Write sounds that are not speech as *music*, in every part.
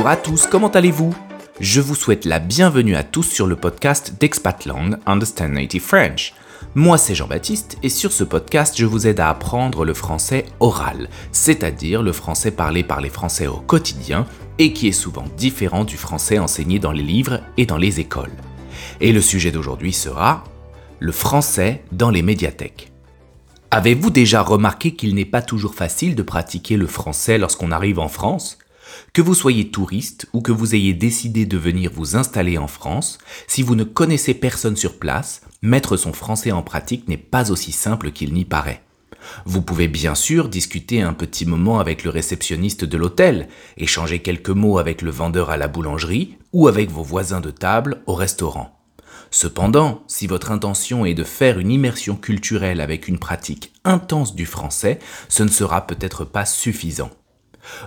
Bonjour à tous, comment allez-vous? Je vous souhaite la bienvenue à tous sur le podcast d'Expatlang Understand Native French. Moi c'est Jean-Baptiste et sur ce podcast je vous aide à apprendre le français oral, c'est-à-dire le français parlé par les Français au quotidien et qui est souvent différent du français enseigné dans les livres et dans les écoles. Et le sujet d'aujourd'hui sera le français dans les médiathèques. Avez-vous déjà remarqué qu'il n'est pas toujours facile de pratiquer le français lorsqu'on arrive en France? Que vous soyez touriste ou que vous ayez décidé de venir vous installer en France, si vous ne connaissez personne sur place, mettre son français en pratique n'est pas aussi simple qu'il n'y paraît. Vous pouvez bien sûr discuter un petit moment avec le réceptionniste de l'hôtel, échanger quelques mots avec le vendeur à la boulangerie ou avec vos voisins de table au restaurant. Cependant, si votre intention est de faire une immersion culturelle avec une pratique intense du français, ce ne sera peut-être pas suffisant.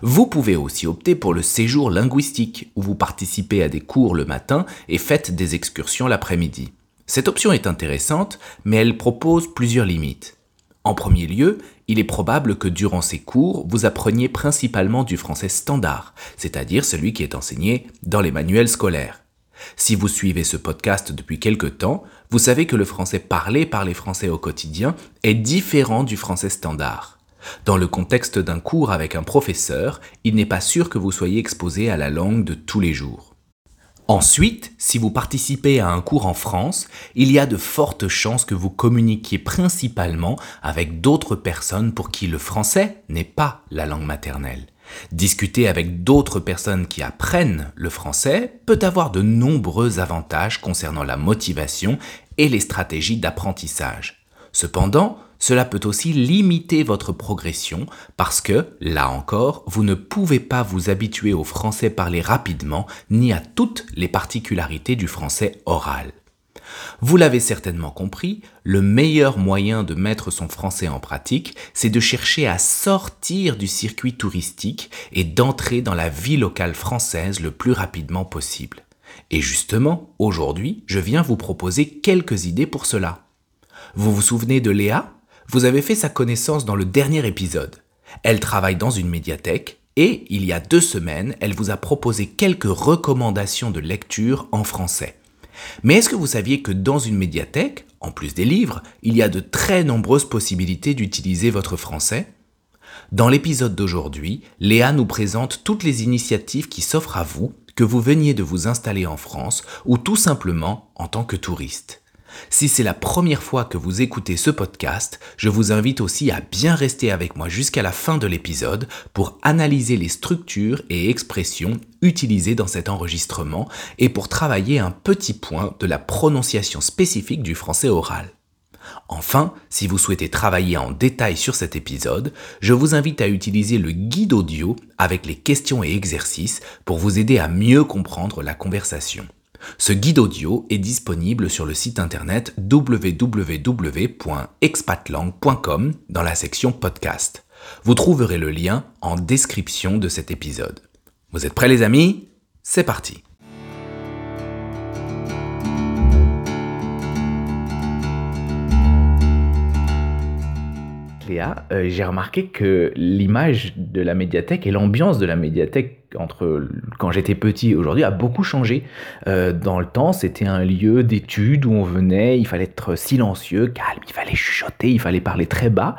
Vous pouvez aussi opter pour le séjour linguistique, où vous participez à des cours le matin et faites des excursions l'après-midi. Cette option est intéressante, mais elle propose plusieurs limites. En premier lieu, il est probable que durant ces cours, vous appreniez principalement du français standard, c'est-à-dire celui qui est enseigné dans les manuels scolaires. Si vous suivez ce podcast depuis quelque temps, vous savez que le français parlé par les Français au quotidien est différent du français standard. Dans le contexte d'un cours avec un professeur, il n'est pas sûr que vous soyez exposé à la langue de tous les jours. Ensuite, si vous participez à un cours en France, il y a de fortes chances que vous communiquiez principalement avec d'autres personnes pour qui le français n'est pas la langue maternelle. Discuter avec d'autres personnes qui apprennent le français peut avoir de nombreux avantages concernant la motivation et les stratégies d'apprentissage. Cependant, cela peut aussi limiter votre progression parce que, là encore, vous ne pouvez pas vous habituer au français parlé rapidement ni à toutes les particularités du français oral. Vous l'avez certainement compris, le meilleur moyen de mettre son français en pratique, c'est de chercher à sortir du circuit touristique et d'entrer dans la vie locale française le plus rapidement possible. Et justement, aujourd'hui, je viens vous proposer quelques idées pour cela. Vous vous souvenez de Léa? Vous avez fait sa connaissance dans le dernier épisode. Elle travaille dans une médiathèque et, il y a deux semaines, elle vous a proposé quelques recommandations de lecture en français. Mais est-ce que vous saviez que dans une médiathèque, en plus des livres, il y a de très nombreuses possibilités d'utiliser votre français? Dans l'épisode d'aujourd'hui, Léa nous présente toutes les initiatives qui s'offrent à vous, que vous veniez de vous installer en France ou tout simplement en tant que touriste. Si c'est la première fois que vous écoutez ce podcast, je vous invite aussi à bien rester avec moi jusqu'à la fin de l'épisode pour analyser les structures et expressions utilisées dans cet enregistrement et pour travailler un petit point de la prononciation spécifique du français oral. Enfin, si vous souhaitez travailler en détail sur cet épisode, je vous invite à utiliser le guide audio avec les questions et exercices pour vous aider à mieux comprendre la conversation. Ce guide audio est disponible sur le site internet www.expatlang.com dans la section podcast. Vous trouverez le lien en description de cet épisode. Vous êtes prêts les amis? C'est parti Léa, euh, j'ai remarqué que l'image de la médiathèque et l'ambiance de la médiathèque entre quand j'étais petit et aujourd'hui a beaucoup changé. Euh, dans le temps, c'était un lieu d'étude où on venait, il fallait être silencieux, calme, il fallait chuchoter, il fallait parler très bas.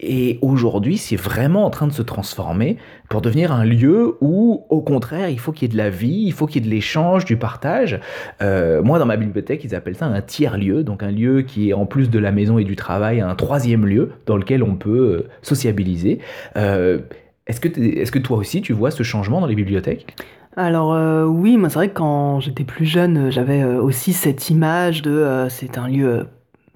Et aujourd'hui, c'est vraiment en train de se transformer pour devenir un lieu où, au contraire, il faut qu'il y ait de la vie, il faut qu'il y ait de l'échange, du partage. Euh, moi, dans ma bibliothèque, ils appellent ça un tiers-lieu, donc un lieu qui est en plus de la maison et du travail, un troisième lieu dans lequel on peut euh, sociabiliser. Est-ce que, toi aussi tu vois ce changement dans les bibliothèques? Alors euh, oui, c'est vrai que quand j'étais plus jeune, j'avais euh, aussi cette image de euh, c'est un lieu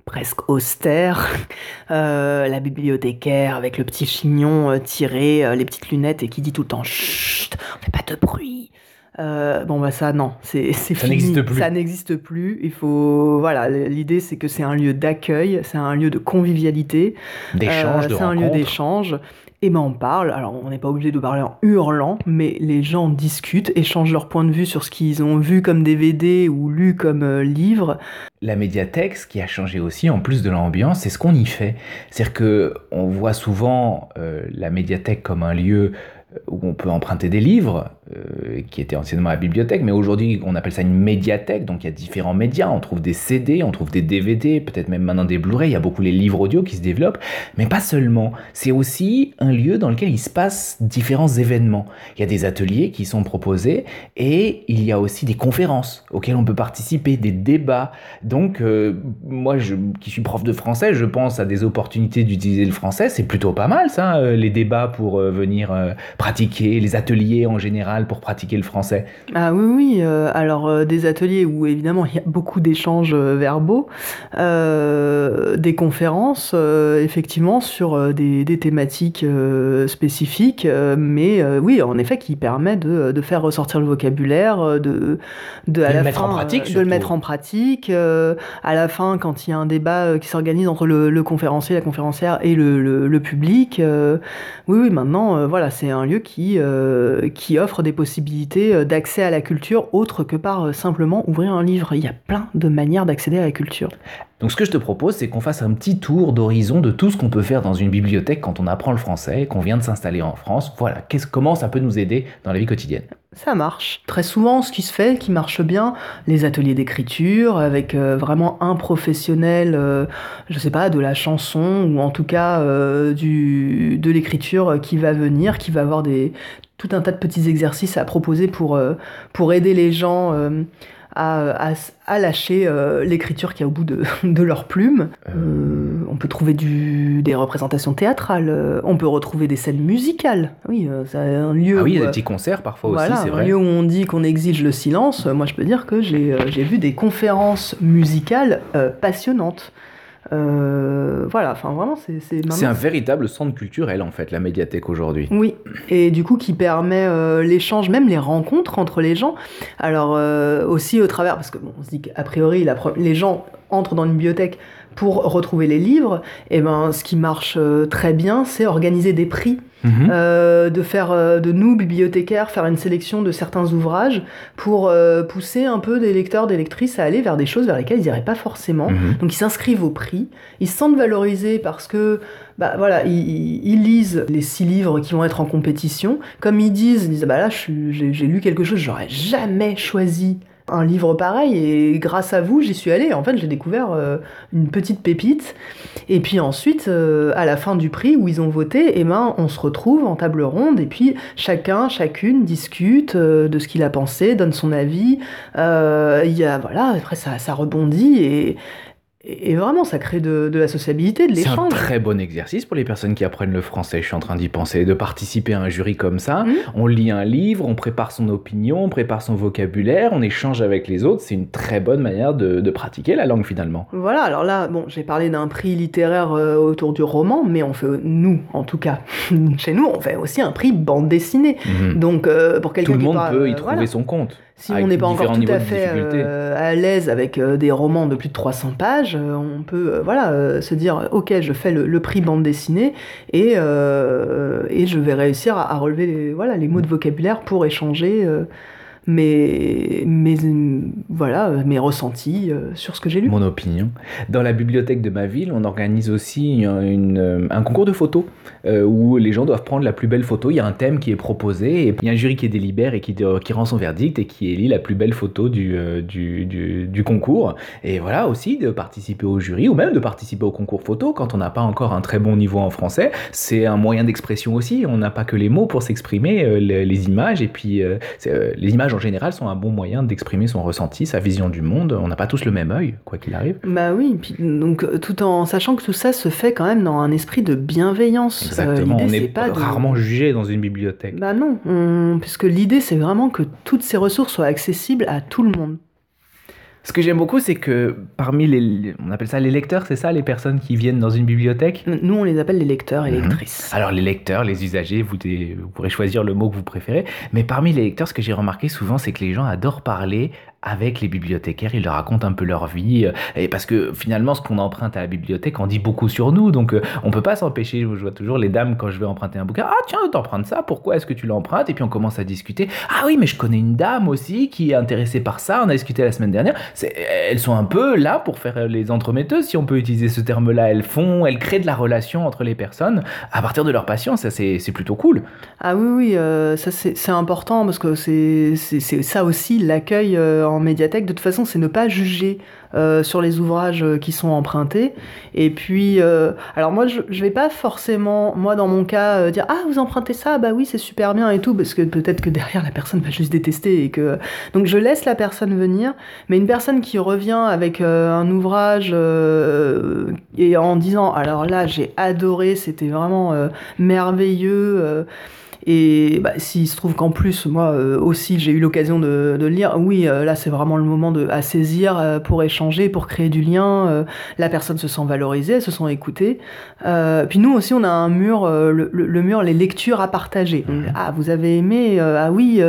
presque austère, *laughs* la bibliothécaire avec le petit chignon tiré, les petites lunettes et qui dit tout le temps chut, on fait pas de bruit. Bon bah ça non, *laughs* c'est ça n'existe plus. Ça n'existe plus. Il faut voilà, l'idée c'est que c'est un lieu d'accueil, c'est un lieu de convivialité, d'échange, c'est un lieu d'échange. Et ben on parle, alors on n'est pas obligé de parler en hurlant, mais les gens discutent, échangent leur point de vue sur ce qu'ils ont vu comme DVD ou lu comme euh, livre. La médiathèque, ce qui a changé aussi, en plus de l'ambiance, c'est ce qu'on y fait. C'est-à-dire que on voit souvent euh, la médiathèque comme un lieu où on peut emprunter des livres, euh, qui était anciennement la bibliothèque, mais aujourd'hui on appelle ça une médiathèque, donc il y a différents médias, on trouve des CD, on trouve des DVD, peut-être même maintenant des Blu-ray, il y a beaucoup les livres audio qui se développent, mais pas seulement, c'est aussi un lieu dans lequel il se passe différents événements. Il y a des ateliers qui sont proposés et il y a aussi des conférences auxquelles on peut participer, des débats. Donc euh, moi qui suis prof de français, je pense à des opportunités d'utiliser le français, c'est plutôt pas mal ça, euh, les débats pour venir pratiquer, les ateliers en général pour pratiquer le français Ah oui, oui. Euh, alors, euh, des ateliers où évidemment il y a beaucoup d'échanges euh, verbaux, des conférences, effectivement, sur des, thématiques spécifiques, mais oui, en effet, qui permet de, faire ressortir le vocabulaire, de, de, le mettre en pratique. de le mettre en pratique. à la fin, quand il y a un débat qui s'organise entre le, conférencier, la conférencière et le, public, oui, oui, maintenant, voilà, c'est un lieu qui, qui offre des possibilités euh, d'accès à la culture autre que par euh, simplement ouvrir un livre. Il y a plein de manières d'accéder à la culture. Donc ce que je te propose, c'est qu'on fasse un petit tour d'horizon de tout ce qu'on peut faire dans une bibliothèque quand on apprend le français, qu'on vient de s'installer en France. Voilà, comment ça peut nous aider dans la vie quotidienne? Ça marche. Très souvent, ce qui se fait, qui marche bien, les ateliers d'écriture avec euh, vraiment un professionnel, je sais pas, de la chanson ou en tout cas du, de l'écriture qui va venir, qui va avoir tout un tas de petits exercices à proposer pour, euh, pour aider les gens euh, à, à, lâcher euh, l'écriture qui est au bout de, *laughs* de leur plume. on peut trouver du, des représentations théâtrales, on peut retrouver des scènes musicales. Oui, c'est un lieu. Ah oui, il y a des petits concerts parfois aussi, c'est vrai. Un lieu où on dit qu'on exige le silence. Moi, je peux dire que j'ai vu des conférences musicales passionnantes. Euh, voilà, enfin vraiment, c'est. C'est un véritable centre culturel en fait, la médiathèque aujourd'hui. Oui, et du coup qui permet euh, l'échange, même les rencontres entre les gens. Alors euh, aussi au travers, parce que bon, on se dit qu'a priori les gens entrent dans une bibliothèque pour retrouver les livres, et ben ce qui marche très bien, c'est organiser des prix Mhm. Euh, de faire euh, de nous bibliothécaires faire une sélection de certains ouvrages pour euh, pousser un peu des lecteurs, des lectrices à aller vers des choses vers lesquelles ils n'iraient pas forcément. Mhm. Donc ils s'inscrivent au prix, ils se sentent valorisés parce que bah voilà, ils, lisent les six livres qui vont être en compétition. Comme ils disent, ils disent bah là j'ai lu quelque chose, j'aurais jamais choisi un livre pareil et grâce à vous j'y suis allée. En fait j'ai découvert euh, une petite pépite et puis ensuite euh, à la fin du prix où ils ont voté, et eh ben on se retrouve en table ronde et puis chacun chacune discute euh, de ce qu'il a pensé, donne son avis. Il y a voilà après ça, ça rebondit et et vraiment, ça crée de, la sociabilité, de l'échange. C'est un très bon exercice pour les personnes qui apprennent le français, je suis en train d'y penser, de participer à un jury comme ça. Mmh. On lit un livre, on prépare son opinion, on prépare son vocabulaire, on échange avec les autres. C'est une très bonne manière de, pratiquer la langue finalement. Voilà, alors là, bon, j'ai parlé d'un prix littéraire euh, autour du roman, mais on fait, nous en tout cas, *laughs* chez nous, on fait aussi un prix bande dessinée. Mmh. Donc, euh, pour quelqu'un Tout le monde peut y euh, trouver son compte si on n'est pas encore tout à fait euh, à l'aise avec euh, des romans de plus de 300 pages, euh, on peut voilà, se dire ok, je fais le, prix bande dessinée et, et je vais réussir à, relever les, voilà, les mots de vocabulaire pour échanger mes, voilà, mes ressentis euh, sur ce que j'ai lu. Mon opinion. Dans la bibliothèque de ma ville, on organise aussi un concours de photos euh, où les gens doivent prendre la plus belle photo. Il y a un thème qui est proposé et il y a un jury qui délibère et qui, qui rend son verdict et qui élit la plus belle photo du, euh, du, du, concours. Et voilà aussi de participer au jury ou même de participer au concours photo quand on n'a pas encore un très bon niveau en français. C'est un moyen d'expression aussi. On n'a pas que les mots pour s'exprimer, les, images et puis les images en général sont un bon moyen d'exprimer son ressenti, sa vision du monde. On n'a pas tous le même œil, quoi qu'il arrive. Bah oui, puis, donc euh, tout en sachant que tout ça se fait quand même dans un esprit de bienveillance. Exactement, on n'est pas rarement jugé dans une bibliothèque. Bah non, puisque l'idée c'est vraiment que toutes ces ressources soient accessibles à tout le monde. Ce que j'aime beaucoup, c'est que parmi les, on appelle ça les lecteurs, c'est ça, les personnes qui viennent dans une bibliothèque? Nous, on les appelle les lecteurs et mhm. lectrices. Alors les lecteurs, les usagers, vous, vous pourrez choisir le mot que vous préférez. Mais parmi les lecteurs, ce que j'ai remarqué souvent, c'est que les gens adorent parler avec les bibliothécaires, ils leur racontent un peu leur vie, euh, et parce que finalement, ce qu'on emprunte à la bibliothèque en dit beaucoup sur nous, donc euh, on peut pas s'empêcher. Je vois toujours les dames quand je vais emprunter un bouquin. Ah tiens, t'empruntes ça, pourquoi est-ce que tu l'empruntes? Et puis on commence à discuter. Ah oui, mais je connais une dame aussi qui est intéressée par ça. On a discuté la semaine dernière. Elles sont un peu là pour faire les entremetteuses, si on peut utiliser ce terme-là. Elles font, elles créent de la relation entre les personnes à partir de leur passion. Ça, c'est plutôt cool. Ah oui, oui, euh, ça c'est important parce que c'est ça aussi l'accueil euh, médiathèque. De toute façon, c'est ne pas juger euh, sur les ouvrages euh, qui sont empruntés. Et puis, euh, alors moi, je, je vais pas forcément, moi dans mon cas, dire ah vous empruntez ça, bah oui c'est super bien et tout, parce que peut-être que derrière la personne va juste détester et que donc je laisse la personne venir. Mais une personne qui revient avec un ouvrage et en disant alors là j'ai adoré, c'était vraiment merveilleux. Et bah, s'il se trouve qu'en plus, moi euh, aussi, j'ai eu l'occasion de, de, lire, oui, euh, là, c'est vraiment le moment de, à saisir euh, pour échanger, pour créer du lien. la personne se sent valorisée, elle se sent écoutée. puis nous aussi, on a un mur, le, le, mur, les lectures à partager. ah, vous avez aimé Ah oui,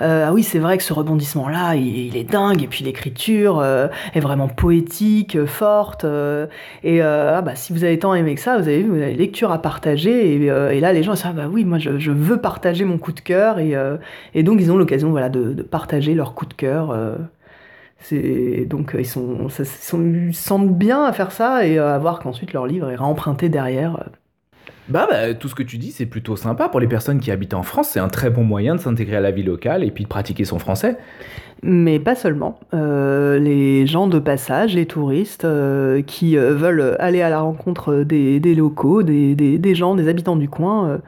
ah oui, c'est vrai que ce rebondissement-là, il, est dingue. Et puis l'écriture est vraiment poétique, forte. et ah, bah, si vous avez tant aimé que ça, vous avez vu, vous avez lecture à partager. Et, et là, les gens, ça, bah oui, moi, je, je veux partager mon coup de cœur et, euh, et donc ils ont l'occasion voilà, de, de, partager leur coup de cœur. Euh, c'est donc ils sont, ça, sont, sentent bien à faire ça et à voir qu'ensuite leur livre est réemprunté derrière. Bah, bah, tout ce que tu dis, c'est plutôt sympa pour les personnes qui habitent en France. C'est un très bon moyen de s'intégrer à la vie locale et puis de pratiquer son français. Mais pas seulement. Euh, les gens de passage, les touristes qui veulent aller à la rencontre des, des locaux, des, des, des, gens, des habitants du coin,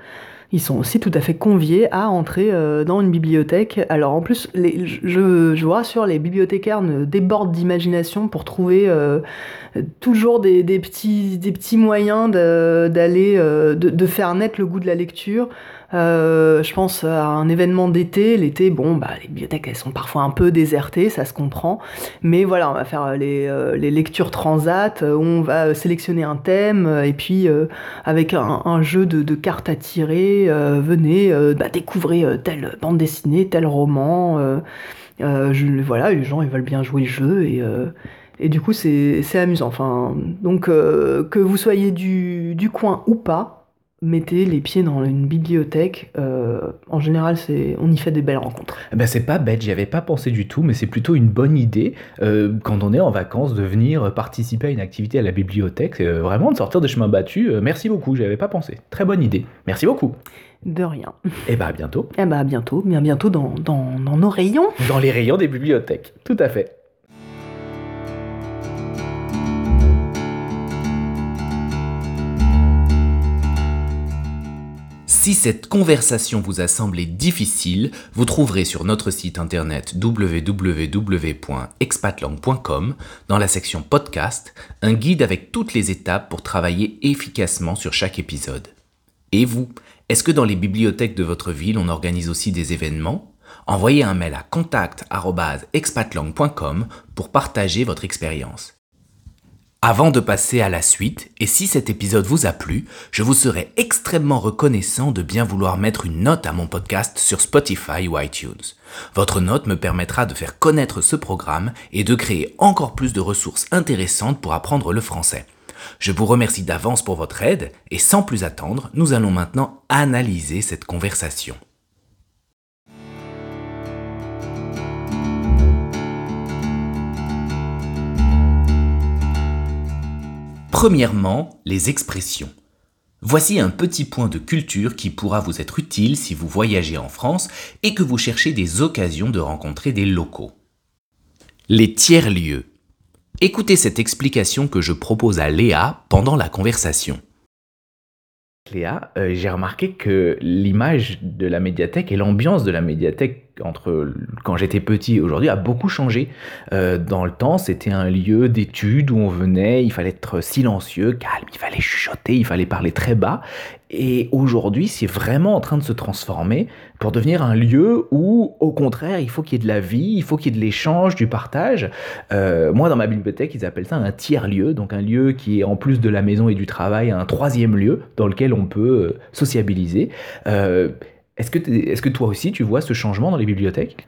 ils sont aussi tout à fait conviés à entrer euh, dans une bibliothèque. Alors en plus, je, vous rassure, les bibliothécaires ne débordent d'imagination pour trouver euh, toujours des, petits, moyens d'aller, euh, de, faire naître le goût de la lecture. Euh, je pense à un événement d'été. L'été, bon, bah, les bibliothèques, elles sont parfois un peu désertées, ça se comprend. Mais voilà, on va faire les, euh, les lectures transat, où on va sélectionner un thème, et puis avec un, un, jeu de, de, cartes à tirer, venez bah, découvrir telle bande dessinée, tel roman. Je, voilà, les gens, ils veulent bien jouer le jeu, et et du coup, c'est amusant. Enfin, donc, euh, que vous soyez du, du, coin ou pas, mettez les pieds dans une bibliothèque. Euh, en général, c'est on y fait des belles rencontres. Eh ben, c'est pas bête, j'y avais pas pensé du tout, mais c'est plutôt une bonne idée euh, quand on est en vacances de venir participer à une activité à la bibliothèque. vraiment de sortir des chemins battus. merci beaucoup, j'y avais pas pensé. Très bonne idée. Merci beaucoup. De rien. Et bah à bientôt. Et bah à bientôt, bien bientôt dans, dans, dans nos rayons. Dans les rayons des bibliothèques, tout à fait. Si cette conversation vous a semblé difficile, vous trouverez sur notre site internet www.expatlang.com, dans la section podcast, un guide avec toutes les étapes pour travailler efficacement sur chaque épisode. Et vous, est-ce que dans les bibliothèques de votre ville, on organise aussi des événements? Envoyez un mail à contact@expatlang.com pour partager votre expérience. Avant de passer à la suite, et si cet épisode vous a plu, je vous serais extrêmement reconnaissant de bien vouloir mettre une note à mon podcast sur Spotify ou iTunes. Votre note me permettra de faire connaître ce programme et de créer encore plus de ressources intéressantes pour apprendre le français. Je vous remercie d'avance pour votre aide et sans plus attendre, nous allons maintenant analyser cette conversation. Premièrement, les expressions. Voici un petit point de culture qui pourra vous être utile si vous voyagez en France et que vous cherchez des occasions de rencontrer des locaux. Les tiers-lieux. Écoutez cette explication que je propose à Léa pendant la conversation. Léa, euh, j'ai remarqué que l'image de la médiathèque et l'ambiance de la médiathèque entre quand j'étais petit et aujourd'hui a beaucoup changé. Euh, dans le temps, c'était un lieu d'étude où on venait, il fallait être silencieux, calme, il fallait chuchoter, il fallait parler très bas. Et aujourd'hui, c'est vraiment en train de se transformer pour devenir un lieu où, au contraire, il faut qu'il y ait de la vie, il faut qu'il y ait de l'échange, du partage. Euh, moi, dans ma bibliothèque, ils appellent ça un tiers-lieu, donc un lieu qui est en plus de la maison et du travail, un troisième lieu dans lequel on peut euh, sociabiliser. Est-ce que, toi aussi tu vois ce changement dans les bibliothèques?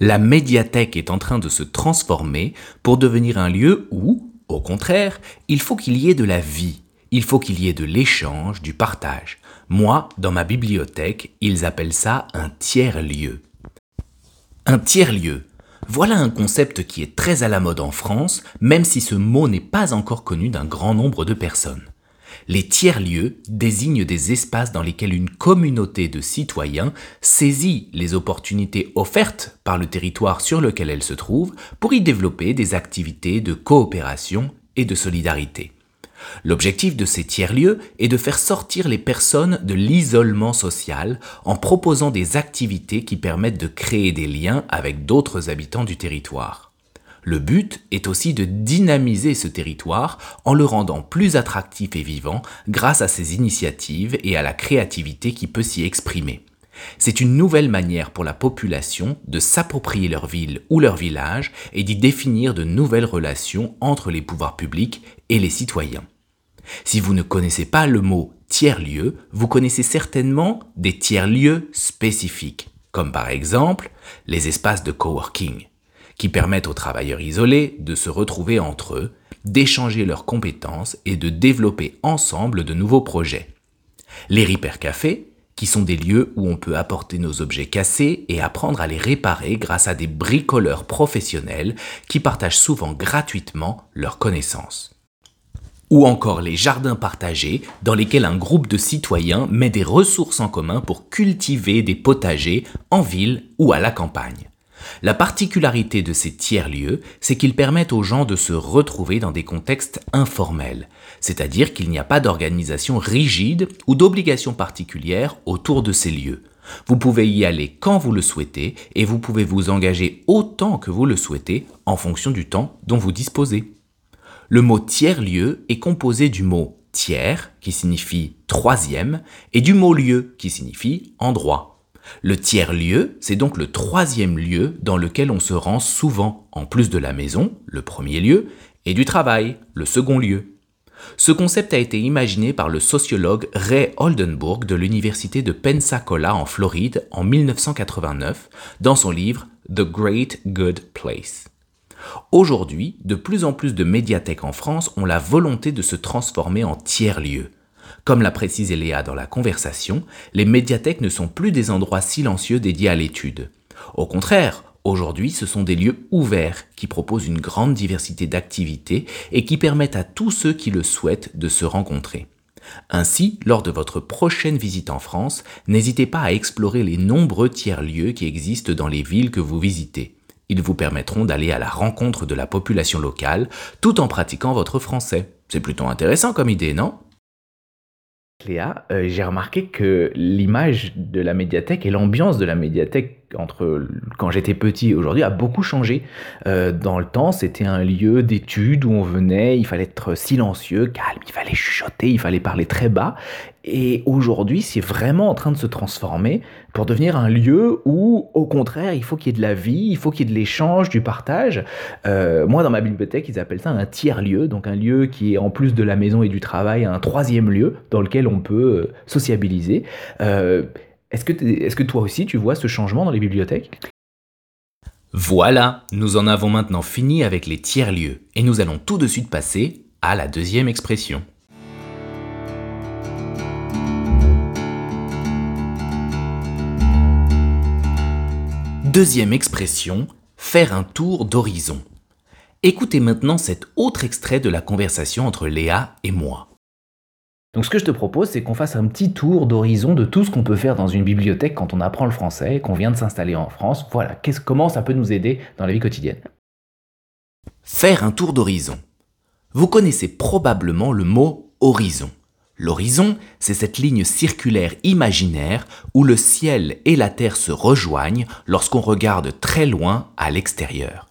La médiathèque est en train de se transformer pour devenir un lieu où, au contraire, il faut qu'il y ait de la vie, il faut qu'il y ait de l'échange, du partage. Moi, dans ma bibliothèque, ils appellent ça un tiers-lieu. Un tiers-lieu, voilà un concept qui est très à la mode en France, même si ce mot n'est pas encore connu d'un grand nombre de personnes. Les tiers-lieux désignent des espaces dans lesquels une communauté de citoyens saisit les opportunités offertes par le territoire sur lequel elle se trouve pour y développer des activités de coopération et de solidarité. L'objectif de ces tiers-lieux est de faire sortir les personnes de l'isolement social en proposant des activités qui permettent de créer des liens avec d'autres habitants du territoire. Le but est aussi de dynamiser ce territoire en le rendant plus attractif et vivant grâce à ces initiatives et à la créativité qui peut s'y exprimer. C'est une nouvelle manière pour la population de s'approprier leur ville ou leur village et d'y définir de nouvelles relations entre les pouvoirs publics et les citoyens. Si vous ne connaissez pas le mot tiers-lieu, vous connaissez certainement des tiers-lieux spécifiques, comme par exemple les espaces de coworking, qui permettent aux travailleurs isolés de se retrouver entre eux, d'échanger leurs compétences et de développer ensemble de nouveaux projets. Les Repair Cafés, qui sont des lieux où on peut apporter nos objets cassés et apprendre à les réparer grâce à des bricoleurs professionnels qui partagent souvent gratuitement leurs connaissances ou encore les jardins partagés dans lesquels un groupe de citoyens met des ressources en commun pour cultiver des potagers en ville ou à la campagne. La particularité de ces tiers-lieux, c'est qu'ils permettent aux gens de se retrouver dans des contextes informels, c'est-à-dire qu'il n'y a pas d'organisation rigide ou d'obligation particulière autour de ces lieux. Vous pouvez y aller quand vous le souhaitez et vous pouvez vous engager autant que vous le souhaitez en fonction du temps dont vous disposez. Le mot tiers-lieu est composé du mot tiers, qui signifie troisième, et du mot lieu, qui signifie endroit. Le tiers-lieu, c'est donc le troisième lieu dans lequel on se rend souvent, en plus de la maison, le premier lieu, et du travail, le second lieu. Ce concept a été imaginé par le sociologue Ray Oldenburg de l'université de Pensacola en Floride en 1989 dans son livre The Great Good Place. Aujourd'hui, de plus en plus de médiathèques en France ont la volonté de se transformer en tiers-lieux. Comme l'a précisé Léa dans la conversation, les médiathèques ne sont plus des endroits silencieux dédiés à l'étude. Au contraire, aujourd'hui, ce sont des lieux ouverts qui proposent une grande diversité d'activités et qui permettent à tous ceux qui le souhaitent de se rencontrer. Ainsi, lors de votre prochaine visite en France, n'hésitez pas à explorer les nombreux tiers-lieux qui existent dans les villes que vous visitez. Ils vous permettront d'aller à la rencontre de la population locale tout en pratiquant votre français. C'est plutôt intéressant comme idée, non? Léa, euh, j'ai remarqué que l'image de la médiathèque et l'ambiance de la médiathèque entre quand j'étais petit et aujourd'hui a beaucoup changé. Euh, dans le temps, c'était un lieu d'étude où on venait, il fallait être silencieux, calme, il fallait chuchoter, il fallait parler très bas. Et aujourd'hui, c'est vraiment en train de se transformer pour devenir un lieu où, au contraire, il faut qu'il y ait de la vie, il faut qu'il y ait de l'échange, du partage. Euh, moi, dans ma bibliothèque, ils appellent ça un tiers-lieu, donc un lieu qui est en plus de la maison et du travail, un troisième lieu dans lequel on peut euh, sociabiliser. Euh, est-ce que, que toi aussi, tu vois ce changement dans les bibliothèques? Voilà, nous en avons maintenant fini avec les tiers-lieux, et nous allons tout de suite passer à la deuxième expression. Deuxième expression, faire un tour d'horizon. Écoutez maintenant cet autre extrait de la conversation entre Léa et moi. Donc ce que je te propose, c'est qu'on fasse un petit tour d'horizon de tout ce qu'on peut faire dans une bibliothèque quand on apprend le français, qu'on vient de s'installer en France. Voilà, comment ça peut nous aider dans la vie quotidienne? Faire un tour d'horizon. Vous connaissez probablement le mot horizon. L'horizon, c'est cette ligne circulaire imaginaire où le ciel et la terre se rejoignent lorsqu'on regarde très loin à l'extérieur.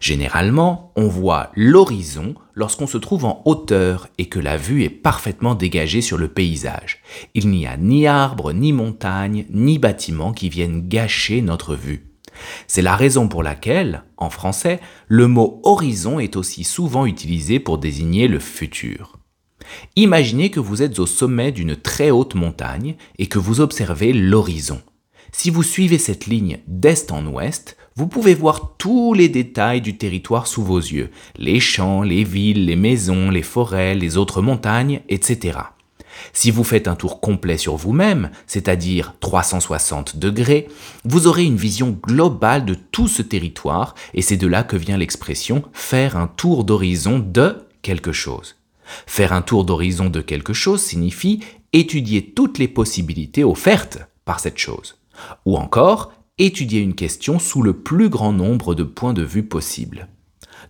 Généralement, on voit l'horizon lorsqu'on se trouve en hauteur et que la vue est parfaitement dégagée sur le paysage. Il n'y a ni arbres, ni montagnes, ni bâtiments qui viennent gâcher notre vue. C'est la raison pour laquelle, en français, le mot horizon est aussi souvent utilisé pour désigner le futur. Imaginez que vous êtes au sommet d'une très haute montagne et que vous observez l'horizon. Si vous suivez cette ligne d'est en ouest, vous pouvez voir tous les détails du territoire sous vos yeux, les champs, les villes, les maisons, les forêts, les autres montagnes, etc. Si vous faites un tour complet sur vous-même, c'est-à-dire 360 degrés, vous aurez une vision globale de tout ce territoire, et c'est de là que vient l'expression faire un tour d'horizon de quelque chose. Faire un tour d'horizon de quelque chose signifie étudier toutes les possibilités offertes par cette chose. Ou encore, étudier une question sous le plus grand nombre de points de vue possibles.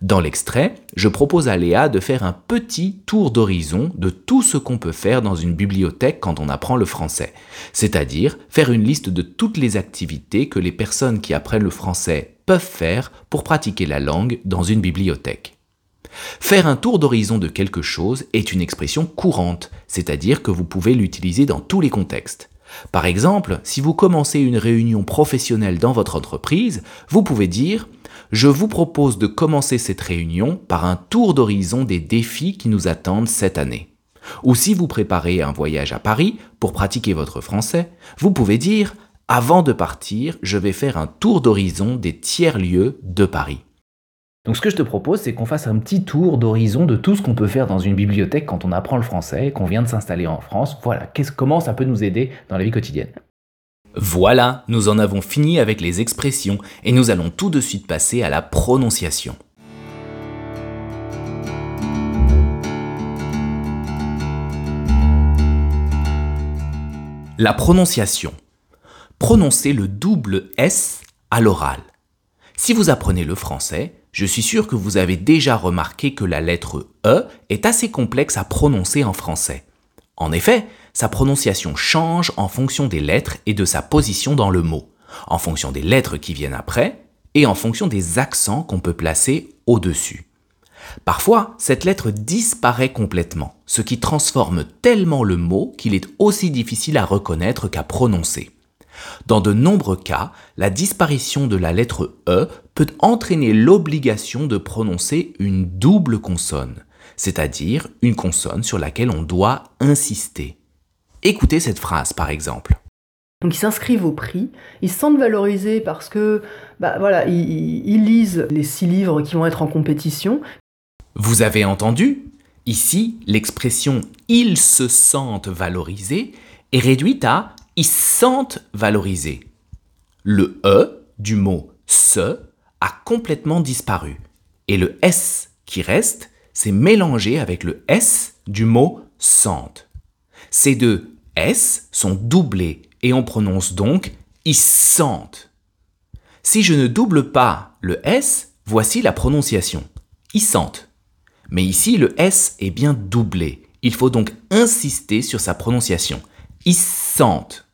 Dans l'extrait, je propose à Léa de faire un petit tour d'horizon de tout ce qu'on peut faire dans une bibliothèque quand on apprend le français, c'est-à-dire faire une liste de toutes les activités que les personnes qui apprennent le français peuvent faire pour pratiquer la langue dans une bibliothèque. Faire un tour d'horizon de quelque chose est une expression courante, c'est-à-dire que vous pouvez l'utiliser dans tous les contextes. Par exemple, si vous commencez une réunion professionnelle dans votre entreprise, vous pouvez dire Je vous propose de commencer cette réunion par un tour d'horizon des défis qui nous attendent cette année. Ou si vous préparez un voyage à Paris pour pratiquer votre français, vous pouvez dire Avant de partir, je vais faire un tour d'horizon des tiers-lieux de Paris. Donc ce que je te propose, c'est qu'on fasse un petit tour d'horizon de tout ce qu'on peut faire dans une bibliothèque quand on apprend le français, qu'on vient de s'installer en France. Voilà, comment ça peut nous aider dans la vie quotidienne? Voilà, nous en avons fini avec les expressions et nous allons tout de suite passer à la prononciation. La prononciation. Prononcez le double S à l'oral. Si vous apprenez le français, je suis sûr que vous avez déjà remarqué que la lettre E est assez complexe à prononcer en français. En effet, sa prononciation change en fonction des lettres et de sa position dans le mot, en fonction des lettres qui viennent après et en fonction des accents qu'on peut placer au-dessus. Parfois, cette lettre disparaît complètement, ce qui transforme tellement le mot qu'il est aussi difficile à reconnaître qu'à prononcer. Dans de nombreux cas, la disparition de la lettre E peut entraîner l'obligation de prononcer une double consonne, c'est-à-dire une consonne sur laquelle on doit insister. Écoutez cette phrase par exemple. Donc ils s'inscrivent au prix, ils se sentent valorisés parce que bah, voilà, ils lisent les six livres qui vont être en compétition. Vous avez entendu? Ici, l'expression ils se sentent valorisés est réduite à ils sentent valorisés. Le E du mot se a complètement disparu et le S qui reste s'est mélangé avec le S du mot sentent. Ces deux S sont doublés et on prononce donc ils sentent. Si je ne double pas le S, voici la prononciation. Ils sentent. Mais ici, le S est bien doublé. Il faut donc insister sur sa prononciation. Ils sentent.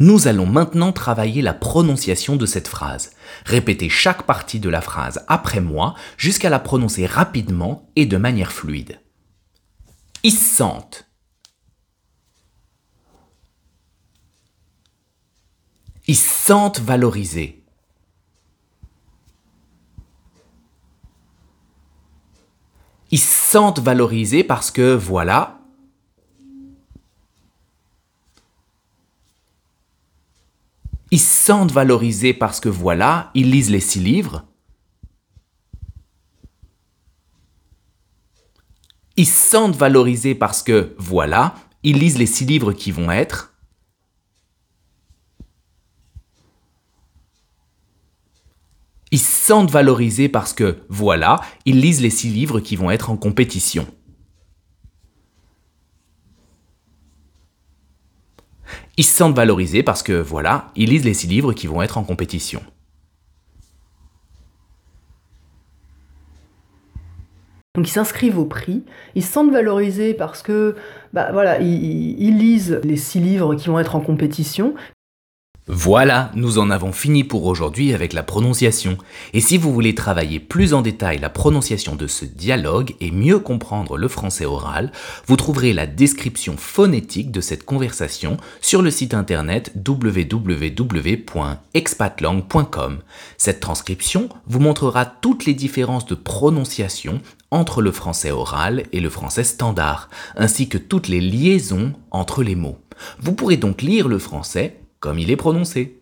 Nous allons maintenant travailler la prononciation de cette phrase. Répétez chaque partie de la phrase après moi jusqu'à la prononcer rapidement et de manière fluide. Ils sentent. Ils sentent valorisés. Ils sentent valorisés parce que voilà, ils se sentent valorisés parce que voilà, ils lisent les six livres. Ils se sentent valorisés parce que voilà, ils lisent les six livres qui vont être. Ils se sentent valorisés parce que voilà, ils lisent les six livres qui vont être en compétition. Ils se sentent valorisés parce que, voilà, ils lisent les six livres qui vont être en compétition. Donc ils s'inscrivent au prix, ils se sentent valorisés parce que, bah voilà, ils lisent les six livres qui vont être en compétition, voilà, nous en avons fini pour aujourd'hui avec la prononciation. Et si vous voulez travailler plus en détail la prononciation de ce dialogue et mieux comprendre le français oral, vous trouverez la description phonétique de cette conversation sur le site internet www.expatlang.com. Cette transcription vous montrera toutes les différences de prononciation entre le français oral et le français standard, ainsi que toutes les liaisons entre les mots. Vous pourrez donc lire le français comme il est prononcé.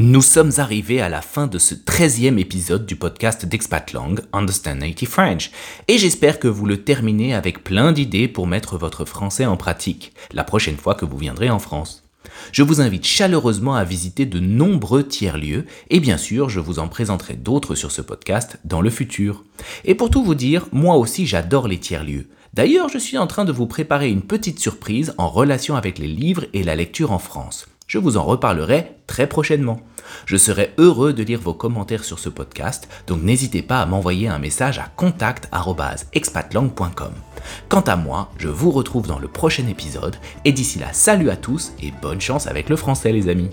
Nous sommes arrivés à la fin de ce 13e épisode du podcast d'Expatlang, Understand Native French, et j'espère que vous le terminez avec plein d'idées pour mettre votre français en pratique, la prochaine fois que vous viendrez en France. Je vous invite chaleureusement à visiter de nombreux tiers-lieux, et bien sûr, je vous en présenterai d'autres sur ce podcast dans le futur. Et pour tout vous dire, moi aussi j'adore les tiers-lieux. D'ailleurs, je suis en train de vous préparer une petite surprise en relation avec les livres et la lecture en France. Je vous en reparlerai très prochainement. Je serai heureux de lire vos commentaires sur ce podcast, donc n'hésitez pas à m'envoyer un message à contact.expatlang.com. Quant à moi, je vous retrouve dans le prochain épisode, et d'ici là, salut à tous et bonne chance avec le français les amis.